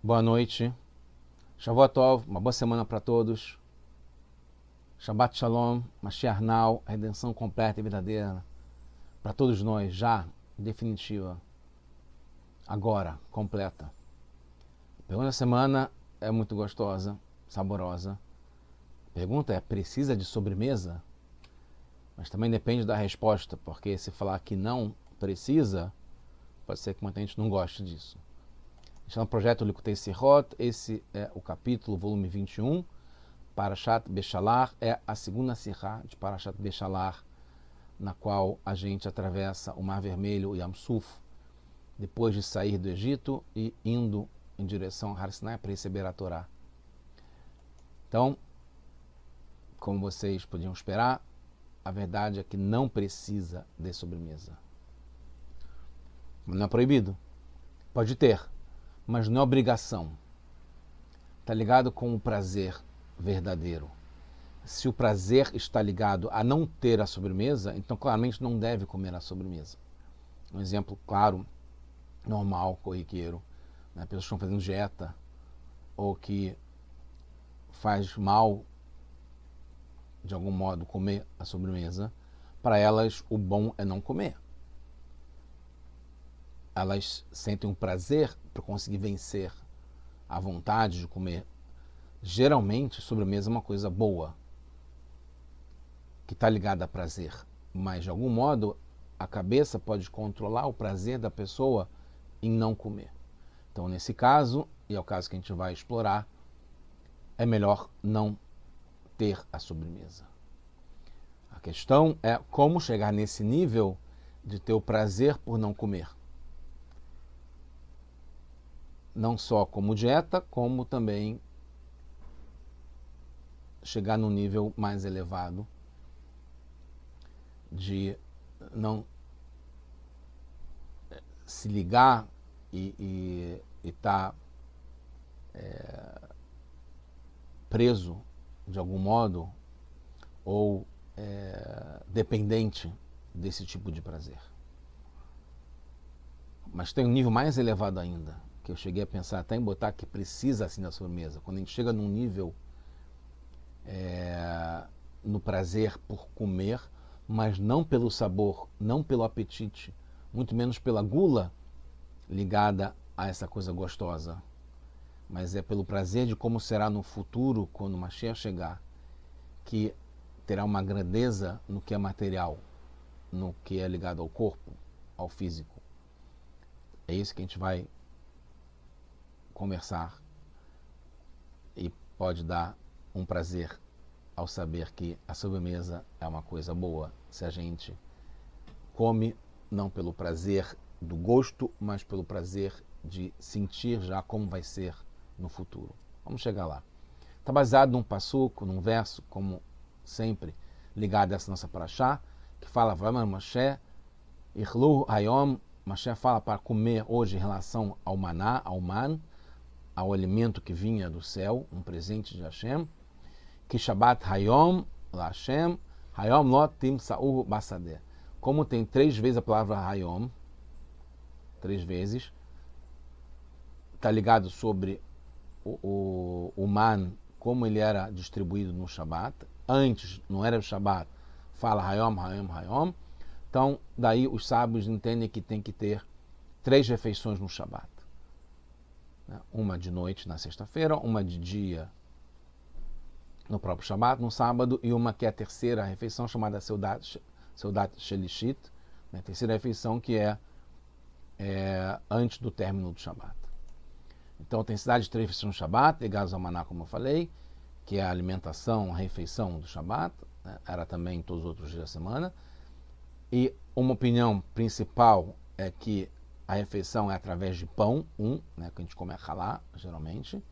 Boa noite. Shavuot uma boa semana para todos. Shabbat Shalom, Mashiach Now, redenção completa e verdadeira para todos nós, já definitiva, agora, completa. A pergunta da semana é muito gostosa, saborosa. A pergunta é: precisa de sobremesa? Mas também depende da resposta, porque se falar que não precisa, pode ser que muita gente não goste disso. No projeto Likutei Sirot, esse é o capítulo, volume 21. Parashat Bechalar é a segunda sirá de Parashat Bechalar, na qual a gente atravessa o Mar Vermelho e Yamsuf, depois de sair do Egito e indo em direção a Har Sinai para receber a Torá. Então, como vocês podiam esperar, a verdade é que não precisa de sobremesa. Não é proibido. Pode ter, mas não é obrigação. Está ligado com o prazer verdadeiro. Se o prazer está ligado a não ter a sobremesa, então claramente não deve comer a sobremesa. Um exemplo claro, normal, corriqueiro, né? pessoas que estão fazendo dieta ou que faz mal de algum modo comer a sobremesa, para elas o bom é não comer elas sentem um prazer por conseguir vencer a vontade de comer. Geralmente, sobremesa é uma coisa boa, que está ligada a prazer, mas de algum modo a cabeça pode controlar o prazer da pessoa em não comer. Então, nesse caso, e é o caso que a gente vai explorar, é melhor não ter a sobremesa. A questão é como chegar nesse nível de ter o prazer por não comer não só como dieta, como também chegar num nível mais elevado de não eh, se ligar e estar tá, é, preso de algum modo ou é, dependente desse tipo de prazer. Mas tem um nível mais elevado ainda, que eu cheguei a pensar até em botar que precisa assim na sobremesa. Quando a gente chega num nível é, no prazer por comer, mas não pelo sabor, não pelo apetite, muito menos pela gula ligada a essa coisa gostosa, mas é pelo prazer de como será no futuro, quando o Mashiach chegar, que terá uma grandeza no que é material, no que é ligado ao corpo, ao físico. É isso que a gente vai conversar e pode dar um prazer ao saber que a sobremesa é uma coisa boa se a gente come não pelo prazer do gosto, mas pelo prazer de sentir já como vai ser no futuro. Vamos chegar lá. Está baseado num passuco, num verso, como sempre, ligado a essa nossa paraxá, que fala Vamar Moshe, Irlu Hayom, Moshe fala para comer hoje em relação ao maná, ao man, ao alimento que vinha do céu, um presente de Hashem, que Shabbat Hayom la Hashem, Hayom Lot Tim Sa'ur Basadeh. Como tem três vezes a palavra Hayom, três vezes, está ligado sobre o, o, o, man, como ele era distribuído no Shabbat. Antes, não era o Shabbat, fala Hayom, Hayom, Hayom. Então, daí os sábios entendem que tem que ter três refeições no Shabbat. Né? Uma de noite na sexta-feira, uma de dia no próprio Shabat, no sábado, e uma que é a terceira refeição, chamada Seudat, Seudat Shelishit, né? terceira refeição que é, é, antes do término do Shabat. Então, tem cidade de três refeições no Shabat, ligados ao maná, como eu falei, que é a alimentação, a refeição do Shabat, né? era também em todos os outros dias da semana. E uma opinião principal é que a refeição é através de pão, um, né, que a gente come a halá, geralmente.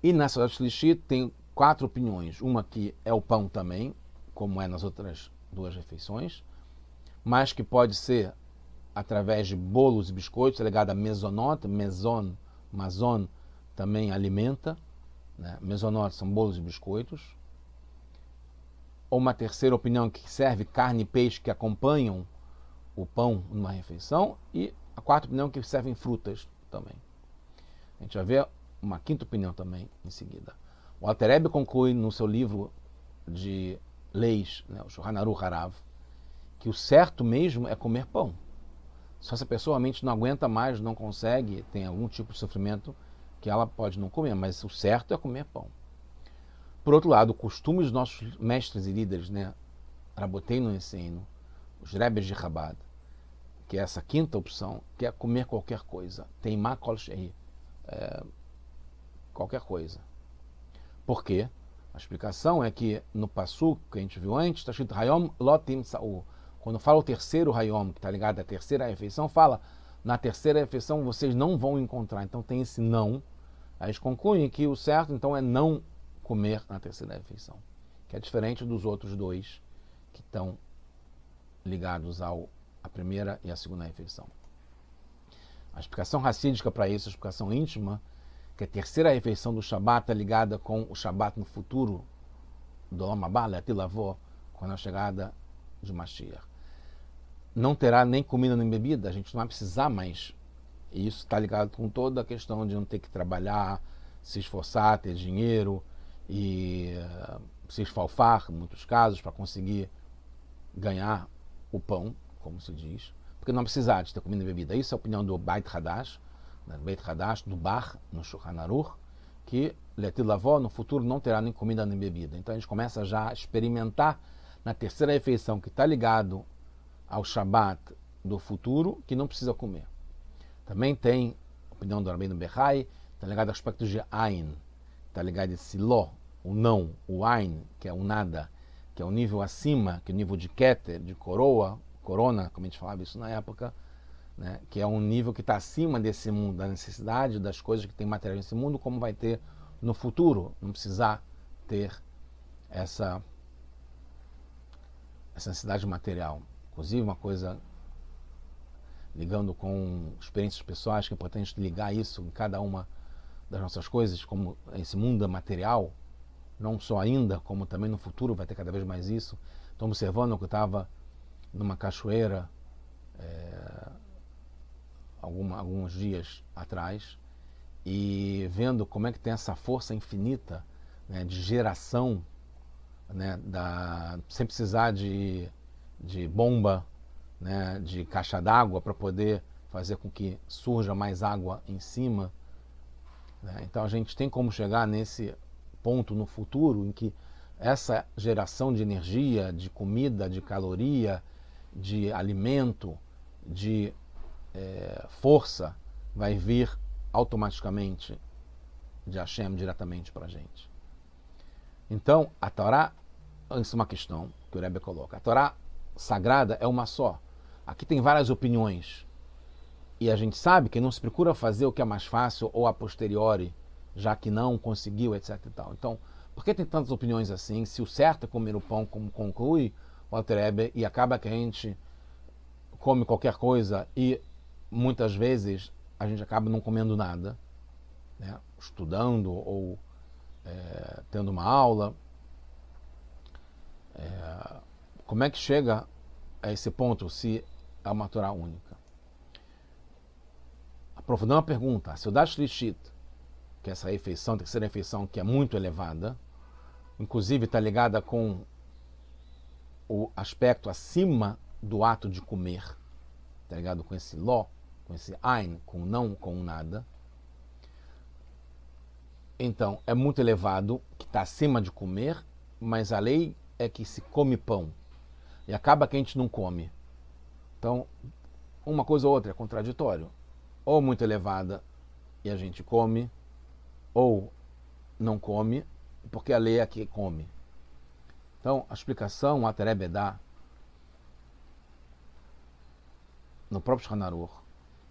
E na Sadat Shlishi tem quatro opiniões. Uma que é o pão também, como é nas outras duas refeições, mas que pode ser através de bolos e biscoitos, é ligado a mesonot, meson, mazon também alimenta. Né? Mesonot são bolos e biscoitos. Ou uma terceira opinião que serve carne e peixe que acompanham o pão numa refeição. E quarta opinião que servem frutas também. A gente vai ver uma quinta opinião também em seguida. O Altereb conclui no seu livro de leis, né, o Shulchan Harav, que o certo mesmo é comer pão. Só se a pessoa mente não aguenta mais, não consegue, tem algum tipo de sofrimento que ela pode não comer, mas o certo é comer pão. Por outro lado, o costume dos nossos mestres e líderes, né, Rabotei no ensino, os Rebes de Chabad, que é essa quinta opção, que é comer qualquer coisa. Tem kol é, qualquer coisa. Por quê? A explicação é que no Passu, que a gente viu antes, está escrito Hayom Lotim Saul. Quando fala o terceiro Hayom, que está ligado à terceira refeição, fala na terceira refeição vocês não vão encontrar. Então tem esse não. Aí eles concluem que o certo então é não comer na terceira refeição, que é diferente dos outros dois que estão ligados ao a primeira e a segunda refeição. A explicação racídica para isso, a explicação íntima, que a terceira refeição do Shabat é ligada com o Shabat no futuro do Lamabala, Atilavó, com a chegada de Mashiach. Não terá nem comida nem bebida, a gente não vai precisar mais. E isso está ligado com toda a questão de não ter que trabalhar, se esforçar, ter dinheiro e uh, se esfalfar, em muitos casos, para conseguir ganhar o pão, como se diz, porque não precisar de ter comida e bebida. Isso é a opinião do Beit Hadash, né, Beit Hadash, do Bar, no Shulchan Aruch, que Letil Lavó no futuro não terá nem comida nem bebida. Então a gente começa já a experimentar na terceira refeição que está ligado ao Shabat do futuro, que não precisa comer. Também tem a opinião do Rabbeinu Behai, está ligado ao aspecto de Ain, está ligado a Siló, o não, o Ain, que é o nada, que é o nível acima, que é o nível de Keter, de coroa, corona, como a gente falava isso na época, né, que é um nível que está acima desse mundo, da necessidade das coisas que tem material nesse mundo, como vai ter no futuro, não precisar ter essa, essa necessidade material. Inclusive, uma coisa ligando com experiências pessoais, que é importante ligar isso em cada uma das nossas coisas, como esse mundo material, não só ainda, como também no futuro vai ter cada vez mais isso. Estou observando que eu estava numa cachoeira é, alguma, alguns dias atrás e vendo como é que tem essa força infinita né, de geração, né, da, sem precisar de, de bomba, né, de caixa d'água para poder fazer com que surja mais água em cima. Né? Então a gente tem como chegar nesse ponto no futuro em que essa geração de energia, de comida, de caloria, de alimento, de é, força, vai vir automaticamente de Hashem diretamente para a gente. Então, a Torá, isso é uma questão que o Rebbe coloca. A Torá sagrada é uma só. Aqui tem várias opiniões. E a gente sabe que não se procura fazer o que é mais fácil ou a posteriori, já que não conseguiu, etc. E tal. Então, por que tem tantas opiniões assim? Se o certo é comer o pão, como conclui Walter Eber, e acaba que a gente come qualquer coisa e muitas vezes a gente acaba não comendo nada, né? estudando ou é, tendo uma aula. É, como é que chega a esse ponto se é uma Torá única? Aprofundando a pergunta, a Seudat Shlishit, que é essa refeição, terceira refeição, que é muito elevada, inclusive está ligada com o aspecto acima do ato de comer, tá ligado? Com esse ló, com esse ein, com não, com nada. Então, é muito elevado, que está acima de comer, mas a lei é que se come pão. E acaba que a gente não come. Então, uma coisa ou outra é contraditório. Ou muito elevada e a gente come, ou não come, porque a lei é que come. Então, a explicação, o Aterebe dá no próprio Shanaruch,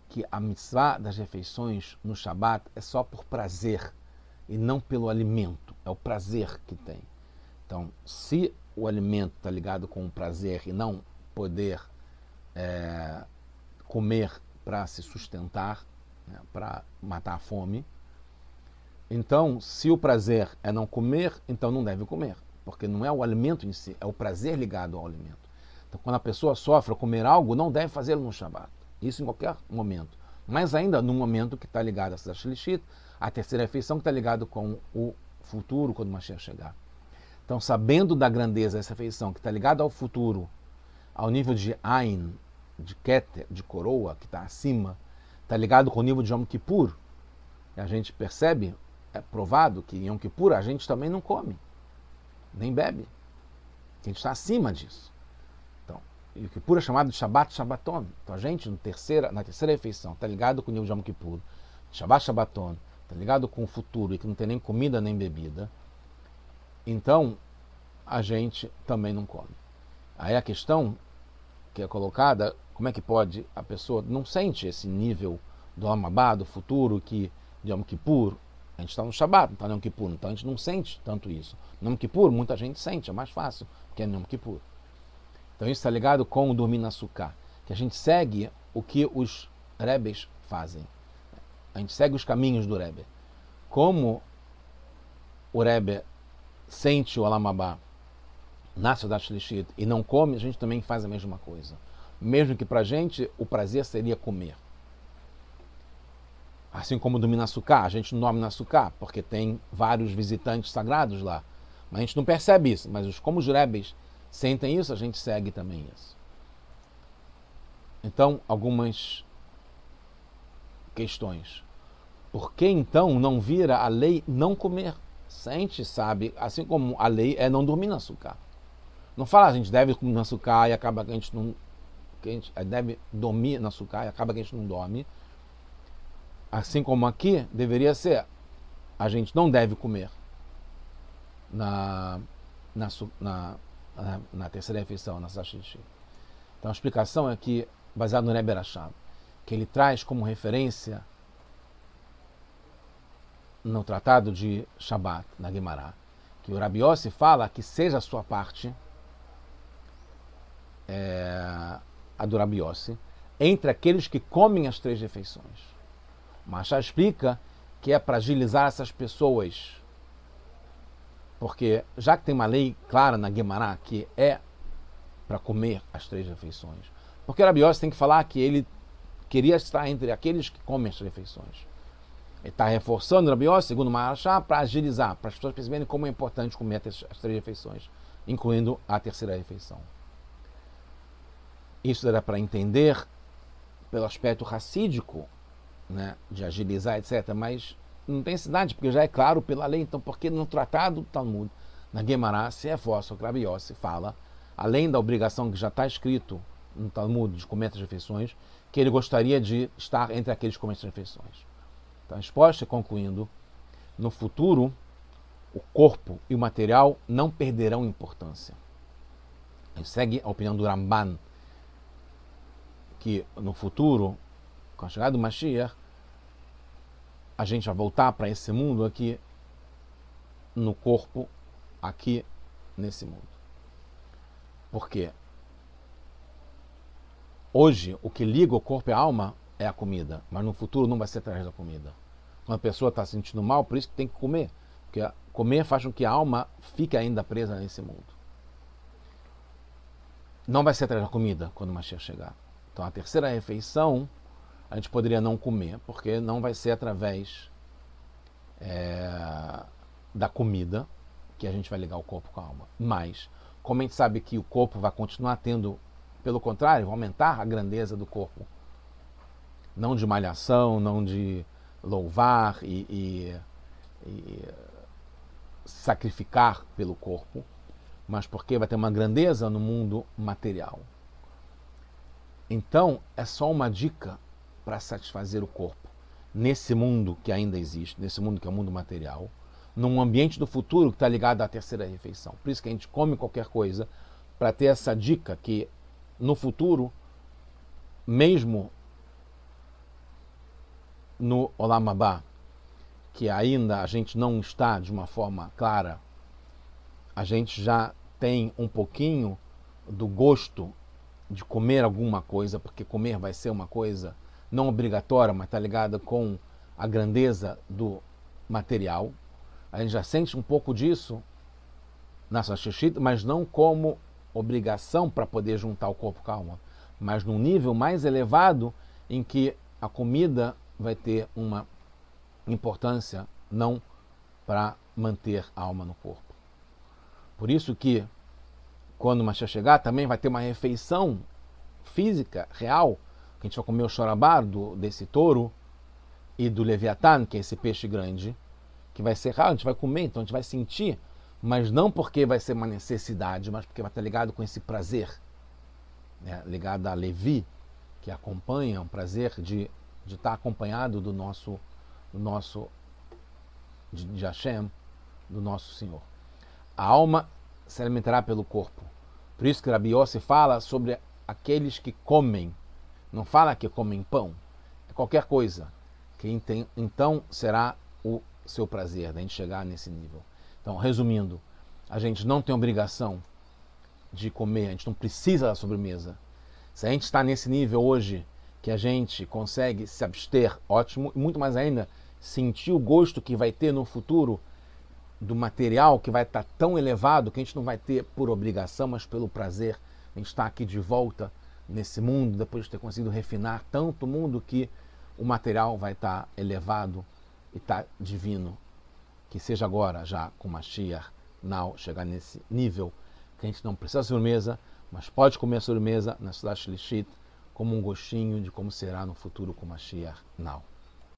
que a mitzvah das refeições no Shabat é só por prazer e não pelo alimento. É o prazer que tem. Então, se o alimento está ligado com o prazer e não poder é, comer para se sustentar, né, para matar a fome, então, se o prazer é não comer, então não deve comer porque não é o alimento em si, é o prazer ligado ao alimento. Então, quando a pessoa sofre comer algo, não deve fazê-lo no Shabat. Isso em qualquer momento. Mas ainda no momento que está ligado a Sashilishit, a terceira refeição que está ligado com o futuro quando o Mashiach chegar. Então, sabendo da grandeza dessa refeição que está ligada ao futuro, ao nível de Ain, de Keter, de coroa, que está acima, está ligado com o nível de Yom Kippur, a gente percebe, é provado que em Yom Kippur a gente também não come, nem bebe. A gente está acima disso. Então, Yom Kippur é chamado de Shabbat Shabbaton. Então a gente, no terceira, na terceira refeição, está ligado com o Yom Kippur, Shabbat Shabbaton, está ligado com o futuro e que não tem nem comida nem bebida. Então, a gente também não come. Aí a questão que é colocada, como é que pode a pessoa não sente esse nível do Amabá, do futuro, que de Yom Kippur, a gente está no Shabat, não está no Yom Kippur, então a gente não sente tanto isso. No Yom Kippur, muita gente sente, é mais fácil, porque é no Yom Kippur. Então isso está ligado com o dormir na que a gente segue o que os Rebes fazem. A gente segue os caminhos do Rebbe. Como o Rebbe sente o Alamabá na Cidade Shlishit e não come, a gente também faz a mesma coisa. Mesmo que para a gente o prazer seria comer. Assim como dormir na Sukkah, a gente não dorme na Sukkah, porque tem vários visitantes sagrados lá. Mas a gente não percebe isso. Mas como os rebes sentem isso, a gente segue também isso. Então, algumas questões. Por que então não vira a lei não comer? A gente sabe, assim como a lei é não dormir na Sukkah. Não fala a gente deve comer na Sukkah e acaba que a gente não. Que a gente deve dormir na Sukkah e acaba que a gente não dorme assim como aqui, deveria ser: a gente não deve comer na, na, na, na terceira refeição, na Sashishi. Então a explicação é que, baseado no Rashab, que ele traz como referência no tratado de Shabbat, na Gemara, que o Rabiossi fala que seja a sua parte, é, a do Rabiossi, entre aqueles que comem as três refeições. Machá explica que é para agilizar essas pessoas. Porque já que tem uma lei clara na Guimarães que é para comer as três refeições, porque Rabiós tem que falar que ele queria estar entre aqueles que comem as refeições. Ele está reforçando Rabiós, segundo Mahachá, para agilizar, para as pessoas perceberem como é importante comer as três refeições, incluindo a terceira refeição. Isso era para entender pelo aspecto racídico né, de agilizar, etc. Mas não tem cidade, porque já é claro pela lei. Então, porque no tratado do Talmud, na Gemara, se é o se fala, além da obrigação que já está escrito no Talmud de comer as refeições, que ele gostaria de estar entre aqueles que comem as refeições. Então, a resposta, concluindo, no futuro, o corpo e o material não perderão importância. Ele segue a opinião do Ramban, que no futuro, com a chegada do Mashiach, a gente vai voltar para esse mundo aqui no corpo, aqui nesse mundo. Porque hoje o que liga o corpo e a alma é a comida, mas no futuro não vai ser através da comida. Quando a pessoa está se sentindo mal, por isso que tem que comer. Porque comer faz com que a alma fique ainda presa nesse mundo. Não vai ser através da comida quando o Mashiach chegar. Então a terceira refeição a gente poderia não comer, porque não vai ser através é, da comida que a gente vai ligar o corpo com a alma. Mas, como a gente sabe que o corpo vai continuar tendo, pelo contrário, vai aumentar a grandeza do corpo. Não de malhação, não de louvar e, e, e sacrificar pelo corpo, mas porque vai ter uma grandeza no mundo material. Então, é só uma dica para satisfazer o corpo nesse mundo que ainda existe, nesse mundo que é o mundo material, num ambiente do futuro que está ligado à terceira refeição. Por isso que a gente come qualquer coisa para ter essa dica que no futuro, mesmo no Olamabá, que ainda a gente não está de uma forma clara, a gente já tem um pouquinho do gosto de comer alguma coisa, porque comer vai ser uma coisa não obrigatória, mas está ligada com a grandeza do material. A gente já sente um pouco disso na Sashishit, mas não como obrigação para poder juntar o corpo com a alma, mas num nível mais elevado em que a comida vai ter uma importância não para manter a alma no corpo. Por isso que quando o Mashiach chegar, também vai ter uma refeição física, real, que a gente vai comer o chorabá do, desse touro e do leviatã, que é esse peixe grande, que vai ser real, a gente vai comer, então a gente vai sentir, mas não porque vai ser uma necessidade, mas porque vai estar ligado com esse prazer, né? ligado a Levi, que acompanha, um prazer de, de estar acompanhado do nosso, do nosso de, de Hashem, do nosso Senhor. A alma se alimentará pelo corpo. Por isso que Rabi Yossi fala sobre aqueles que comem. Não fala que comem pão. É qualquer coisa. Que então será o seu prazer, da gente chegar nesse nível. Então, resumindo, a gente não tem obrigação de comer, a gente não precisa da sobremesa. Se a gente está nesse nível hoje que a gente consegue se abster, ótimo, e muito mais ainda, sentir o gosto que vai ter no futuro do material que vai estar tão elevado que a gente não vai ter por obrigação, mas pelo prazer. A gente está aqui de volta nesse mundo, depois de ter conseguido refinar tanto o mundo que o material vai estar elevado e está divino. Que seja agora, já com Mashiach, Now, chegar nesse nível que a gente não precisa de sobremesa, mas pode comer a sobremesa na cidade Shlishit como um gostinho de como será no futuro com Mashiach, Now.